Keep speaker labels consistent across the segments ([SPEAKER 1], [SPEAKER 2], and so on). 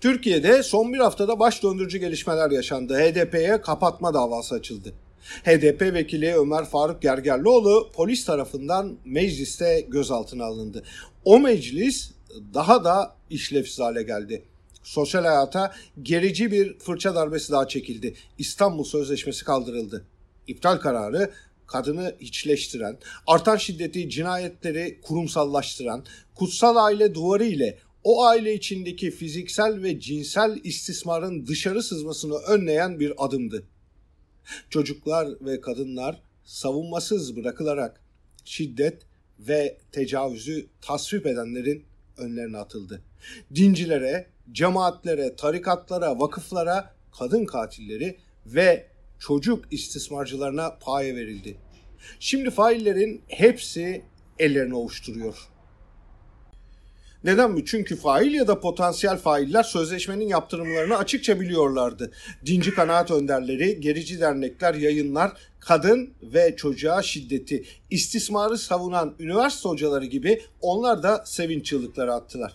[SPEAKER 1] Türkiye'de son bir haftada baş döndürücü gelişmeler yaşandı. HDP'ye kapatma davası açıldı. HDP vekili Ömer Faruk Gergerlioğlu polis tarafından mecliste gözaltına alındı. O meclis daha da işlevsiz hale geldi. Sosyal hayata gerici bir fırça darbesi daha çekildi. İstanbul Sözleşmesi kaldırıldı. İptal kararı kadını hiçleştiren, artan şiddeti, cinayetleri kurumsallaştıran, kutsal aile duvarı ile o aile içindeki fiziksel ve cinsel istismarın dışarı sızmasını önleyen bir adımdı. Çocuklar ve kadınlar savunmasız bırakılarak şiddet ve tecavüzü tasvip edenlerin önlerine atıldı. Dincilere, cemaatlere, tarikatlara, vakıflara, kadın katilleri ve çocuk istismarcılarına paye verildi. Şimdi faillerin hepsi ellerini ovuşturuyor. Neden mi? Çünkü fail ya da potansiyel failler sözleşmenin yaptırımlarını açıkça biliyorlardı. Dinci kanaat önderleri, gerici dernekler, yayınlar, kadın ve çocuğa şiddeti, istismarı savunan üniversite hocaları gibi onlar da sevinç çığlıkları attılar.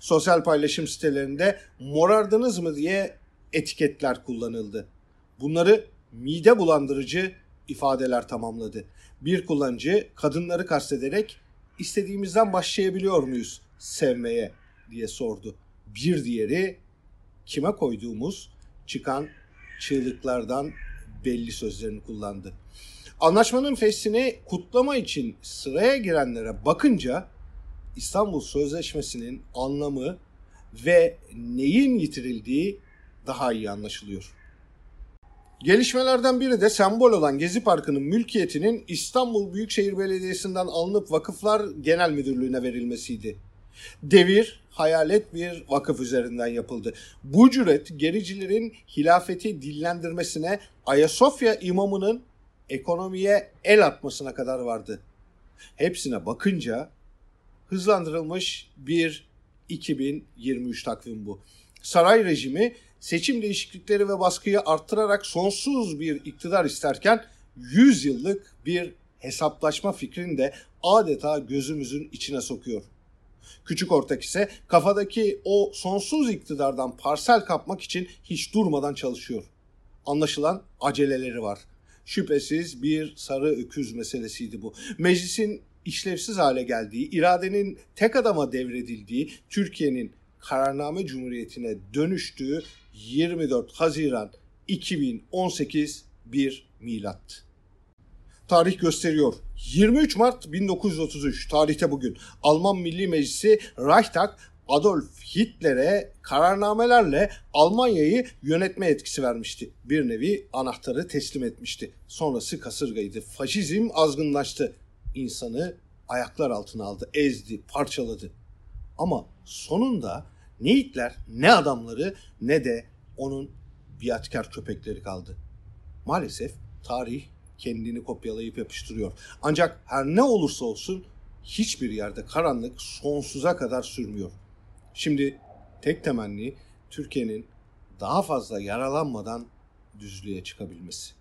[SPEAKER 1] Sosyal paylaşım sitelerinde morardınız mı diye etiketler kullanıldı. Bunları mide bulandırıcı ifadeler tamamladı. Bir kullanıcı kadınları kastederek istediğimizden başlayabiliyor muyuz sevmeye diye sordu. Bir diğeri kime koyduğumuz çıkan çığlıklardan belli sözlerini kullandı. Anlaşmanın fesini kutlama için sıraya girenlere bakınca İstanbul Sözleşmesi'nin anlamı ve neyin yitirildiği daha iyi anlaşılıyor. Gelişmelerden biri de sembol olan Gezi Parkı'nın mülkiyetinin İstanbul Büyükşehir Belediyesi'nden alınıp Vakıflar Genel Müdürlüğü'ne verilmesiydi. Devir hayalet bir vakıf üzerinden yapıldı. Bu cüret gericilerin hilafeti dillendirmesine Ayasofya imamının ekonomiye el atmasına kadar vardı. Hepsine bakınca hızlandırılmış bir 2023 takvim bu. Saray rejimi seçim değişiklikleri ve baskıyı arttırarak sonsuz bir iktidar isterken 100 yıllık bir hesaplaşma fikrini de adeta gözümüzün içine sokuyor. Küçük ortak ise kafadaki o sonsuz iktidardan parsel kapmak için hiç durmadan çalışıyor. Anlaşılan aceleleri var. Şüphesiz bir sarı öküz meselesiydi bu. Meclisin işlevsiz hale geldiği, iradenin tek adama devredildiği, Türkiye'nin kararname cumhuriyetine dönüştüğü 24 Haziran 2018 bir milattı. Tarih gösteriyor. 23 Mart 1933 tarihte bugün Alman Milli Meclisi Reichstag Adolf Hitler'e kararnamelerle Almanya'yı yönetme etkisi vermişti. Bir nevi anahtarı teslim etmişti. Sonrası kasırgaydı. Faşizm azgınlaştı. İnsanı ayaklar altına aldı, ezdi, parçaladı. Ama sonunda ne Hitler, ne adamları ne de onun biatkar köpekleri kaldı. Maalesef tarih kendini kopyalayıp yapıştırıyor. Ancak her ne olursa olsun hiçbir yerde karanlık sonsuza kadar sürmüyor. Şimdi tek temenni Türkiye'nin daha fazla yaralanmadan düzlüğe çıkabilmesi.